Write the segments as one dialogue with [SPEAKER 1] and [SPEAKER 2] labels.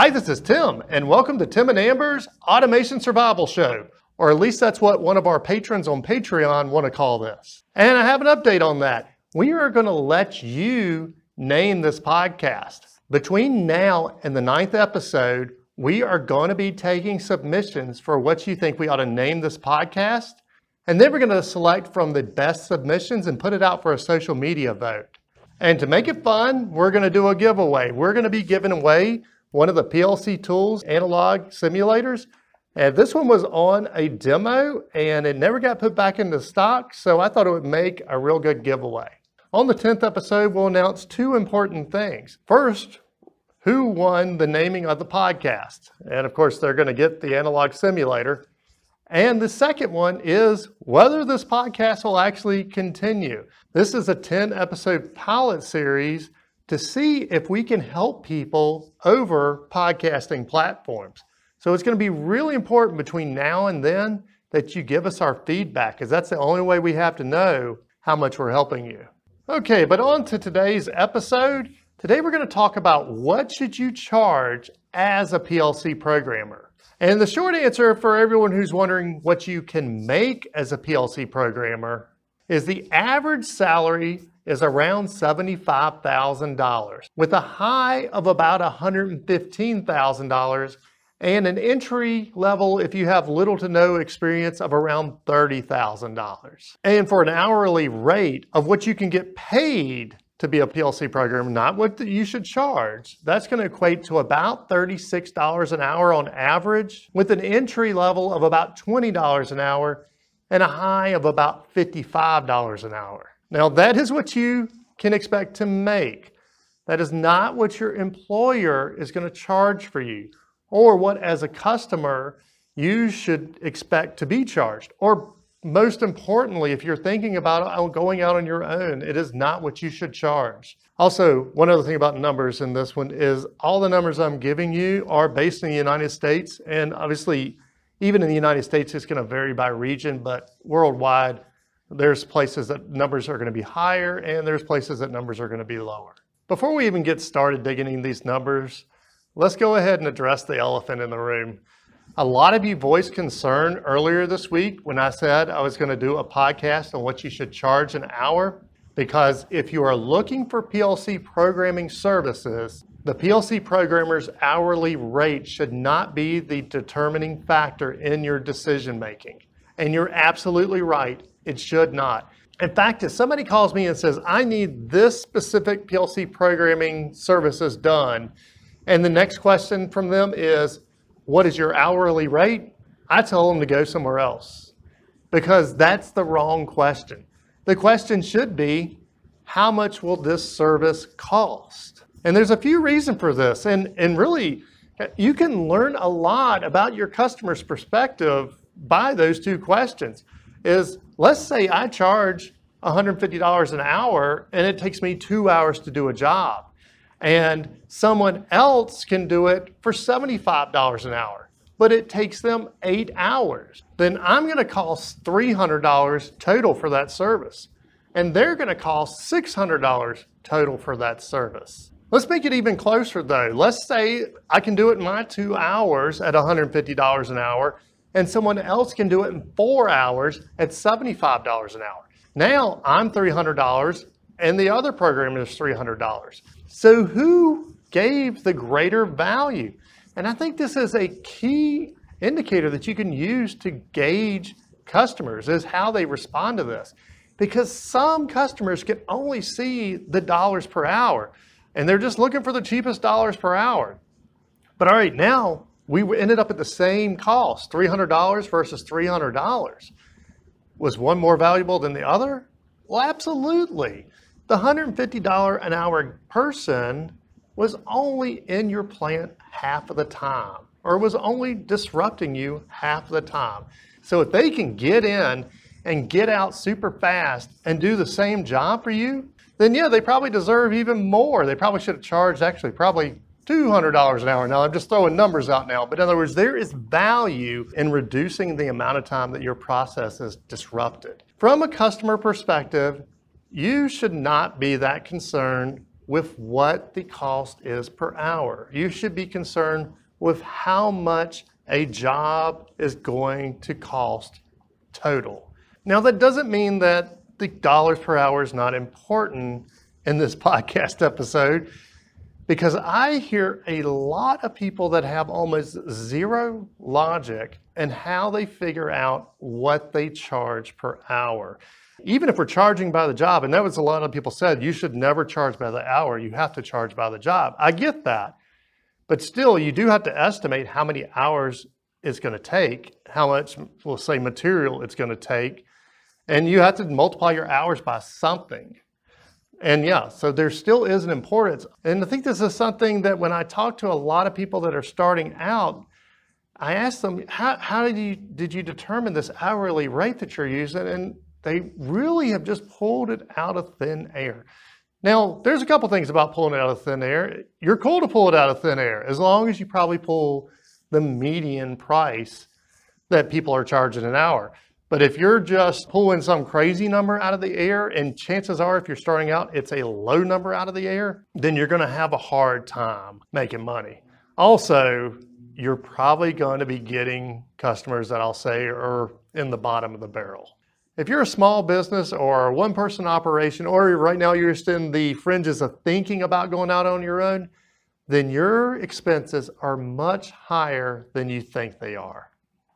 [SPEAKER 1] Hi, this is Tim, and welcome to Tim and Amber's Automation Survival Show, or at least that's what one of our patrons on Patreon want to call this. And I have an update on that. We are going to let you name this podcast. Between now and the ninth episode, we are going to be taking submissions for what you think we ought to name this podcast. And then we're going to select from the best submissions and put it out for a social media vote. And to make it fun, we're going to do a giveaway. We're going to be giving away one of the PLC Tools analog simulators. And this one was on a demo and it never got put back into stock, so I thought it would make a real good giveaway. On the 10th episode, we'll announce two important things. First, who won the naming of the podcast? And of course, they're going to get the analog simulator. And the second one is whether this podcast will actually continue. This is a 10 episode pilot series to see if we can help people over podcasting platforms. So it's going to be really important between now and then that you give us our feedback because that's the only way we have to know how much we're helping you. Okay, but on to today's episode. Today we're going to talk about what should you charge as a PLC programmer. And the short answer for everyone who's wondering what you can make as a PLC programmer is the average salary is around $75,000 with a high of about $115,000 and an entry level if you have little to no experience of around $30,000. And for an hourly rate of what you can get paid to be a PLC programmer, not what you should charge, that's to equate to about $36 an hour on average with an entry level of about $20 an hour and a high of about $55 an hour. Now, that is what you can expect to make. That is not what your employer is going to charge for you or what, as a customer, you should expect to be charged. Or most importantly, if you're thinking about going out on your own, it is not what you should charge. Also, one other thing about numbers in this one is all the numbers I'm giving you are based in the United States. And obviously, even in the United States, it's going to vary by region, but worldwide, there's places that numbers are going to be higher and there's places that numbers are going to be lower. Before we even get started digging in these numbers, let's go ahead and address the elephant in the room. A lot of you voiced concern earlier this week when I said I was going to do a podcast on what you should charge an hour. Because if you are looking for PLC programming services, the PLC programmer's hourly rate should not be the determining factor in your decision making. And you're absolutely right. It should not. In fact, if somebody calls me and says, I need this specific PLC programming services done, and the next question from them is, What is your hourly rate? I tell them to go somewhere else because that's the wrong question. The question should be, How much will this service cost? And there's a few reasons for this. And, and really, you can learn a lot about your customer's perspective by those two questions is let's say I charge $150 an hour and it takes me two hours to do a job. And someone else can do it for $75 an hour, but it takes them eight hours. Then I'm going to cost $300 total for that service. And they're going to cost $600 total for that service. Let's make it even closer though. Let's say I can do it in my two hours at $150 an hour and someone else can do it in four hours at $75 an hour. Now I'm $300 and the other program is $300. So who gave the greater value? And I think this is a key indicator that you can use to gauge customers is how they respond to this. Because some customers can only see the dollars per hour and they're just looking for the cheapest dollars per hour. But all right, now we ended up at the same cost, $300 versus $300. Was one more valuable than the other? Well, absolutely. The $150 an hour person was only in your plant half of the time or was only disrupting you half of the time. So if they can get in and get out super fast and do the same job for you, then yeah, they probably deserve even more. They probably should have charged actually probably $200 an hour. Now, I'm just throwing numbers out now, but in other words, there is value in reducing the amount of time that your process is disrupted. From a customer perspective, you should not be that concerned with what the cost is per hour. You should be concerned with how much a job is going to cost total. Now, that doesn't mean that the dollars per hour is not important in this podcast episode because I hear a lot of people that have almost zero logic in how they figure out what they charge per hour. Even if we're charging by the job, and that was a lot of people said, you should never charge by the hour, you have to charge by the job. I get that. But still, you do have to estimate how many hours it's going to take, how much, we'll say, material it's going to take, and you have to multiply your hours by something. And yeah, so there still is an importance. And I think this is something that when I talk to a lot of people that are starting out, I ask them, how, how did, you, did you determine this hourly rate that you're using? And they really have just pulled it out of thin air. Now, there's a couple things about pulling it out of thin air. You're cool to pull it out of thin air as long as you probably pull the median price that people are charging an hour. But if you're just pulling some crazy number out of the air, and chances are if you're starting out, it's a low number out of the air, then you're gonna have a hard time making money. Also, you're probably going to be getting customers that I'll say are in the bottom of the barrel. If you're a small business or a one person operation, or right now you're just in the fringes of thinking about going out on your own, then your expenses are much higher than you think they are.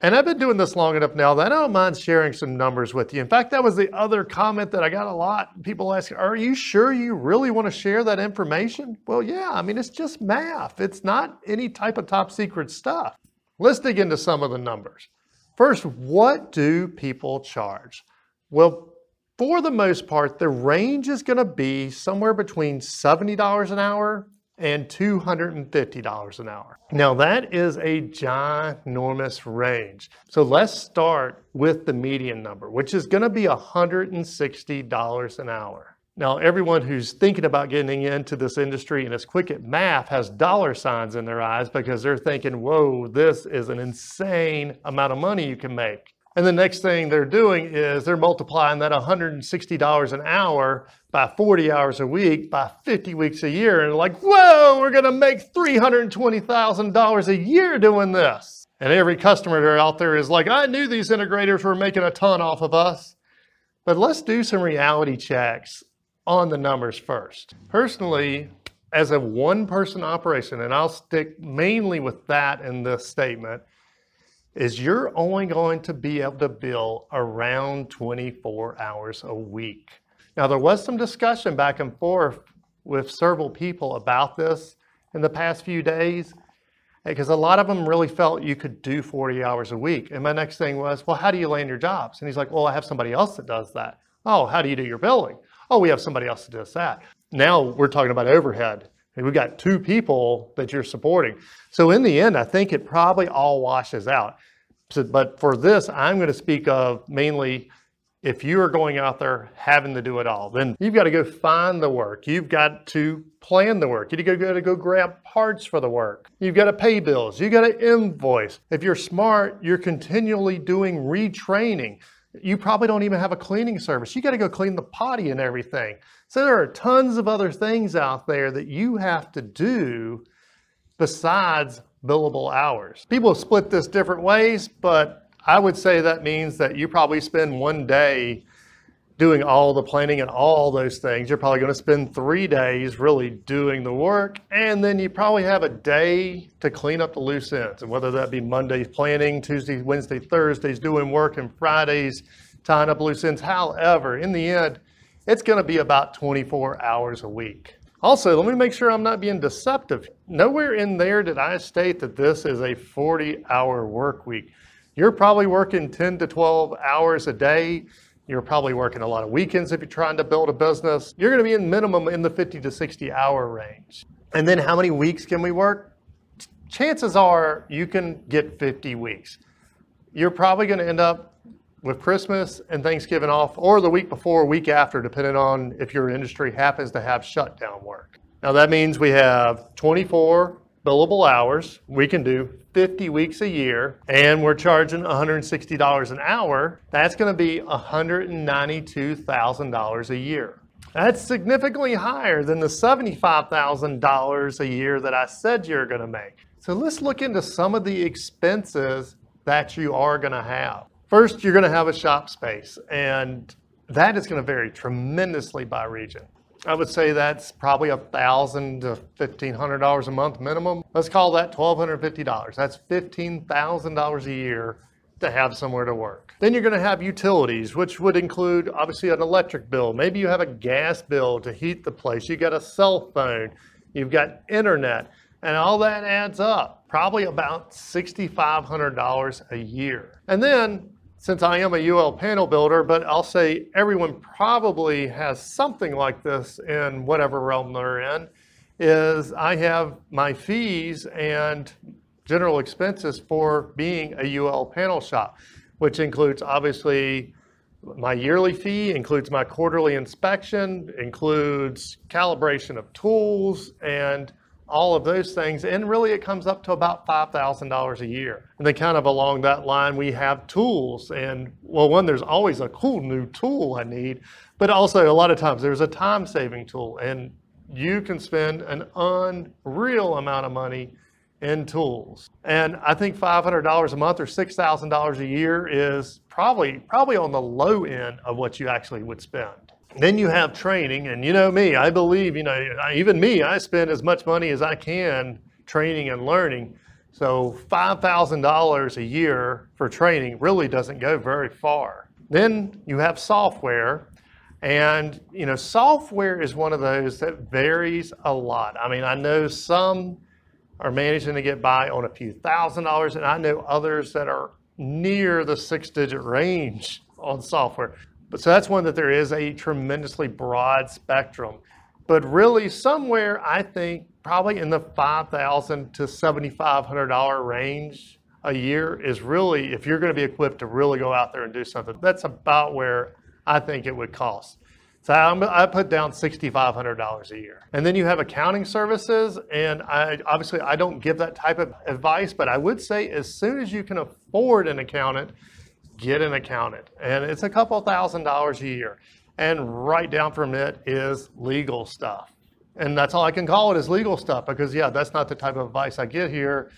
[SPEAKER 1] And I've been doing this long enough now that I don't mind sharing some numbers with you. In fact, that was the other comment that I got a lot. People ask, Are you sure you really want to share that information? Well, yeah, I mean, it's just math, it's not any type of top secret stuff. Let's dig into some of the numbers. First, what do people charge? Well, for the most part, the range is going to be somewhere between $70 an hour and $250 an hour. Now that is a ginormous range. So let's start with the median number, which is gonna be $160 an hour. Now, everyone who's thinking about getting into this industry and is quick at math has dollar signs in their eyes because they're thinking, whoa, this is an insane amount of money you can make. And the next thing they're doing is they're multiplying that $160 an hour by 40 hours a week by 50 weeks a year. And like, whoa, we're going to make $320,000 a year doing this. And every customer out there is like, I knew these integrators were making a ton off of us. But let's do some reality checks on the numbers first. Personally, as a one person operation, and I'll stick mainly with that in this statement, is you're only going to be able to bill around 24 hours a week. Now, there was some discussion back and forth with several people about this in the past few days eh, because a lot of them really felt you could do 40 hours a week. And my next thing was, well, how do you land your jobs? And he's like, well, I have somebody else that does that. Oh, how do you do your billing? Oh, we have somebody else that does that. Now we're talking about overhead. We've got two people that you're supporting. So in the end, I think it probably all washes out. So, but for this, I'm going to speak of mainly if you are going out there having to do it all, then you've got to go find the work. You've got to plan the work. You've got to go grab parts for the work. You've got to pay bills. You've got to invoice. If you're smart, you're continually doing retraining. You probably don't even have a cleaning service. You got to go clean the potty and everything. So there are tons of other things out there that you have to do besides billable hours. People have split this different ways, but I would say that means that you probably spend one day doing all the planning and all those things. You're probably going to spend three days really doing the work, and then you probably have a day to clean up the loose ends. And whether that be Mondays planning, Tuesday, Wednesday, Thursdays doing work, and Fridays tying up loose ends. However, in the end, it's going to be about 24 hours a week. Also, let me make sure I'm not being deceptive. Nowhere in there did I state that this is a 40 hour work week. You're probably working 10 to 12 hours a day. You're probably working a lot of weekends if you're trying to build a business. You're going to be in minimum in the 50 to 60 hour range. And then how many weeks can we work? Chances are you can get 50 weeks. You're probably going to end up with Christmas and Thanksgiving off, or the week before, week after, depending on if your industry happens to have shutdown work. Now that means we have 24 billable hours. We can do 50 weeks a year, and we're charging $160 an hour. That's going to be $192,000 a year. That's significantly higher than the $75,000 a year that I said you're going to make. So let's look into some of the expenses that you are going to have. First, you're going to have a shop space, and that is going to vary tremendously by region. I would say that's probably a thousand to fifteen hundred dollars a month minimum. Let's call that twelve hundred fifty dollars. That's fifteen thousand dollars a year to have somewhere to work. Then you're going to have utilities, which would include obviously an electric bill. Maybe you have a gas bill to heat the place. You got a cell phone. You've got internet, and all that adds up. Probably about $6,500 a year. And then since I am a UL panel builder, but I'll say everyone probably has something like this in whatever realm they're in, is I have my fees and general expenses for being a UL panel shop, which includes obviously my yearly fee, includes my quarterly inspection, includes calibration of tools and all of those things. And really it comes up to about $5,000 a year. And then kind of along that line, we have tools. And well, one, there's always a cool new tool I need, but also a lot of times there's a time saving tool and you can spend an unreal amount of money in tools. And I think $500 a month or $6,000 a year is probably, probably on the low end of what you actually would spend. Then you have training, and you know me, I believe, you know, even me, I spend as much money as I can training and learning. So $5,000 a year for training really doesn't go very far. Then you have software, and you know, software is one of those that varies a lot. I mean, I know some are managing to get by on a few thousand dollars, and I know others that are near the six digit range on software. But so that's one that there is a tremendously broad spectrum. But really, somewhere I think probably in the five thousand to seventy five hundred dollar range a year is really if you're going to be equipped to really go out there and do something. That's about where I think it would cost. So I'm, i put down $6,500 a year. And then you have accounting services. And I, obviously I don't give that type of advice, but I would say as soon as you can afford an accountant, get an accountant. And it's a couple thousand dollars a year. And right down from it is legal stuff. And that's all I can call it is legal stuff because yeah, that's not the type of advice I get here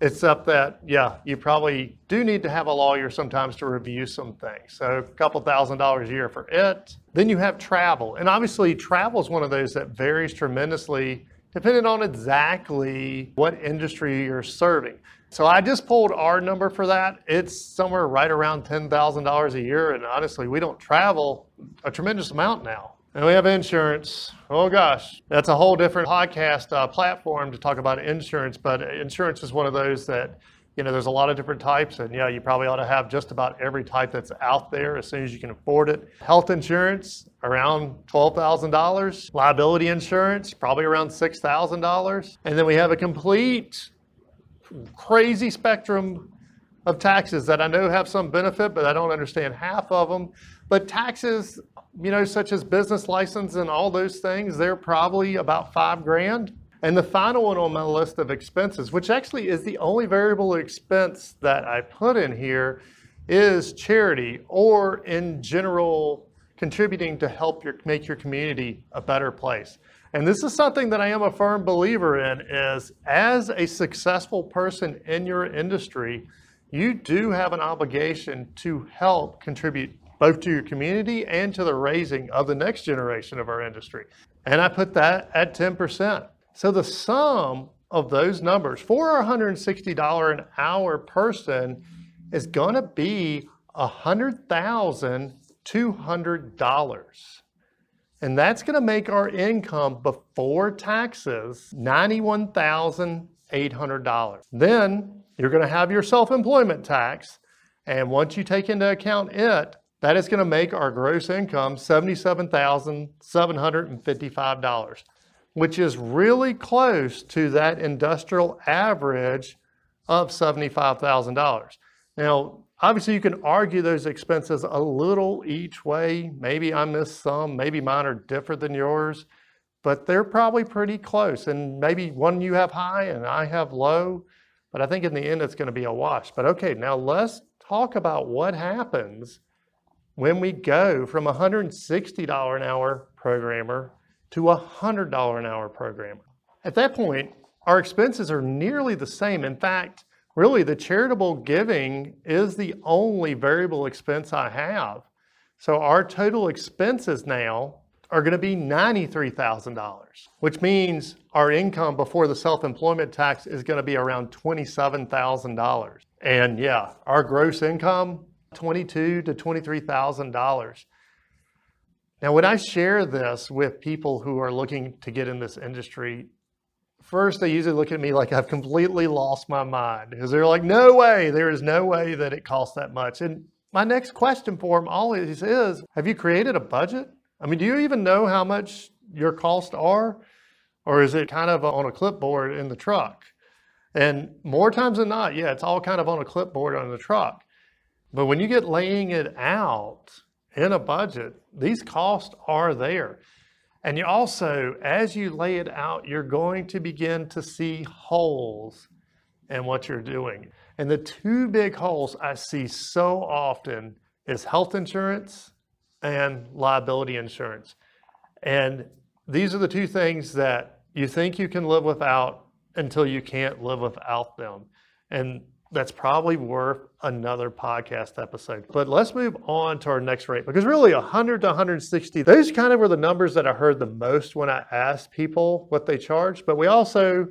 [SPEAKER 1] except that, yeah, you probably do need to have a lawyer sometimes to review some things. So a couple thousand dollars a year for it. Then you have travel. And obviously travel is one of those that varies tremendously depending on exactly what industry you're serving. So I just pulled our number for that. It's somewhere right around $10,000 a year. And honestly, we don't travel a tremendous amount now. And we have insurance. Oh gosh, that's a whole different podcast uh, platform to talk about insurance. But insurance is one of those that, you know, there's a lot of different types. And yeah, you probably ought to have just about every type that's out there as soon as you can afford it. Health insurance, around $12,000. Liability insurance, probably around $6,000. And then we have a complete crazy spectrum of taxes that I know have some benefit, but I don't understand half of them. But taxes you know, such as business license and all those things, they're probably about five grand. And the final one on my list of expenses, which actually is the only variable expense that I put in here, is charity or in general contributing to help your, make your community a better place. And this is something that I am a firm believer in is as a successful person in your industry, you do have an obligation to help contribute both to your community and to the raising of the next generation of our industry. And I put that at 10%. So the sum of those numbers for a $160 an hour person is going to be $100,200. And that's going to make our income before taxes $91,800. Then you're going to have your self-employment tax. And once you take into account it, that is going to make our gross income $77,755, which is really close to that industrial average of $75,000. Now, obviously you can argue those expenses a little each way. Maybe I missed some, maybe mine are different than yours, but they're probably pretty close. And maybe one you have high and I have low, but I think in the end it's going to be a wash. But okay, now let's talk about what happens when we go from a $160 an hour programmer to a $100 an hour programmer. At that point, our expenses are nearly the same. In fact, really the charitable giving is the only variable expense I have. So our total expenses now are going to be $93,000, which means our income before the self-employment tax is going to be around $27,000. And yeah, our gross income, $22 to $23,000. Now, when I share this with people who are looking to get in this industry, first they usually look at me like I've completely lost my mind because they're like, no way, there is no way that it costs that much. And my next question for them always is, have you created a budget? I mean, do you even know how much your costs are? Or is it kind of on a clipboard in the truck? And more times than not, yeah, it's all kind of on a clipboard on the truck. But when you get laying it out in a budget, these costs are there. And you also, as you lay it out, you're going to begin to see holes in what you're doing. And the two big holes I see so often is health insurance and liability insurance. And these are the two things that you think you can live without until you can't live without them. And that's probably worth another podcast episode. But let's move on to our next rate because really 100 to 160, those kind of were the numbers that I heard the most when I asked people what they charge. But we also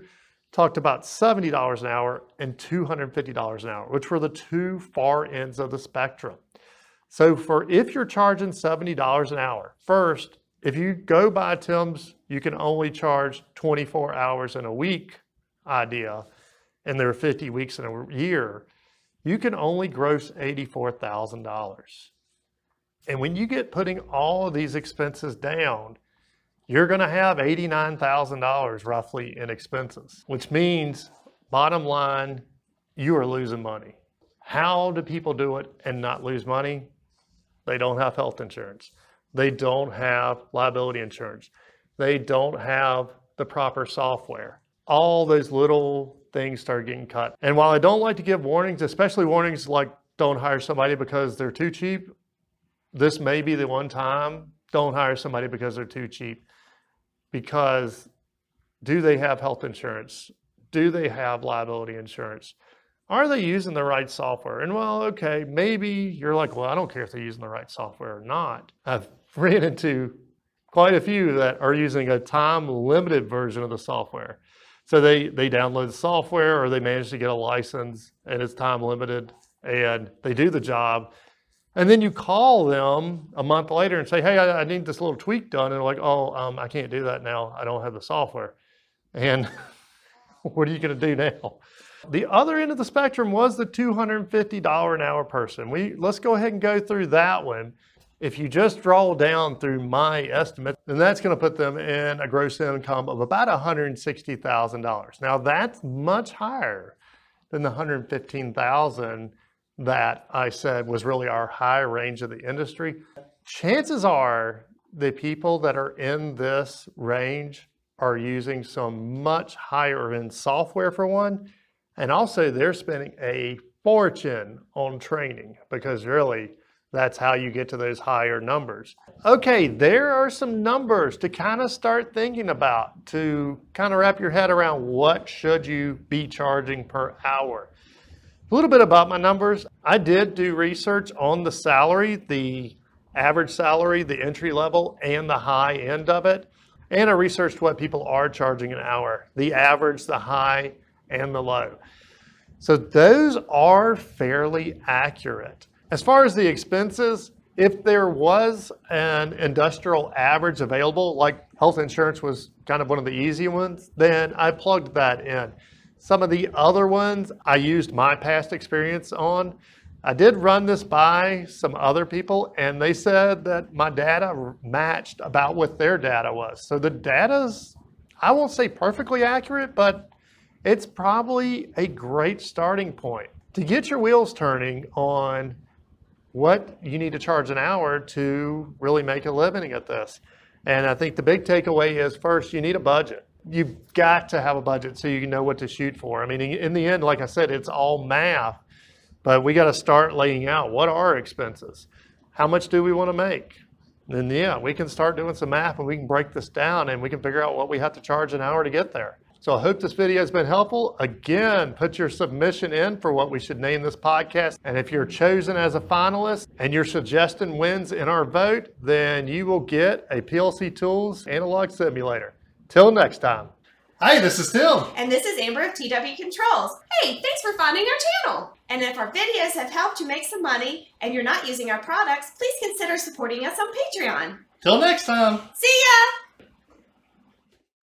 [SPEAKER 1] talked about $70 an hour and $250 an hour, which were the two far ends of the spectrum. So for if you're charging $70 an hour, first, if you go by Tim's, you can only charge 24 hours in a week idea, and there are 50 weeks in a year, you can only gross $84,000. And when you get putting all of these expenses down, you're going to have $89,000 roughly in expenses, which means bottom line, you are losing money. How do people do it and not lose money? They don't have health insurance. They don't have liability insurance. They don't have the proper software. All those little things start getting cut. And while I don't like to give warnings, especially warnings like don't hire somebody because they're too cheap, this may be the one time don't hire somebody because they're too cheap. Because do they have health insurance? Do they have liability insurance? Are they using the right software? And well, okay, maybe you're like, well, I don't care if they're using the right software or not. I've ran into quite a few that are using a time limited version of the software. So they, they download the software or they manage to get a license and it's time limited and they do the job. And then you call them a month later and say, hey, I, I need this little tweak done. And they're like, oh, um, I can't do that now. I don't have the software. And what are you going to do now? The other end of the spectrum was the $250 an hour person. We Let's go ahead and go through that one. If you just draw down through my estimate, then that's going to put them in a gross income of about $160,000. Now that's much higher than the 115,000 that I said was really our high range of the industry. Chances are the people that are in this range are using some much higher end software for one, and also they're spending a fortune on training because really that's how you get to those higher numbers. Okay, there are some numbers to kind of start thinking about to kind of wrap your head around what should you be charging per hour. A little bit about my numbers. I did do research on the salary, the average salary, the entry level, and the high end of it. And I researched what people are charging an hour, the average, the high, and the low. So those are fairly accurate. As far as the expenses, if there was an industrial average available, like health insurance was kind of one of the easy ones, then I plugged that in. Some of the other ones I used my past experience on. I did run this by some other people and they said that my data matched about what their data was. So the data's, I won't say perfectly accurate, but it's probably a great starting point to get your wheels turning on what you need to charge an hour to really make a living at this. And I think the big takeaway is first, you need a budget. You've got to have a budget so you know what to shoot for. I mean, in the end, like I said, it's all math, but we got to start laying out what are expenses? how much do we want to make? Then yeah, we can start doing some math and we can break this down and we can figure out what we have to charge an hour to get there. So I hope this video has been helpful. Again, put your submission in for what we should name this podcast. And if you're chosen as a finalist and your suggestion wins in our vote, then you will get a PLC Tools analog simulator. Till next time. Hey, this is Tim.
[SPEAKER 2] And this is Amber of TW Controls. Hey, thanks for finding our channel. And if our videos have helped you make some money and you're not using our products, please consider supporting us on Patreon.
[SPEAKER 1] Till next time.
[SPEAKER 2] See ya!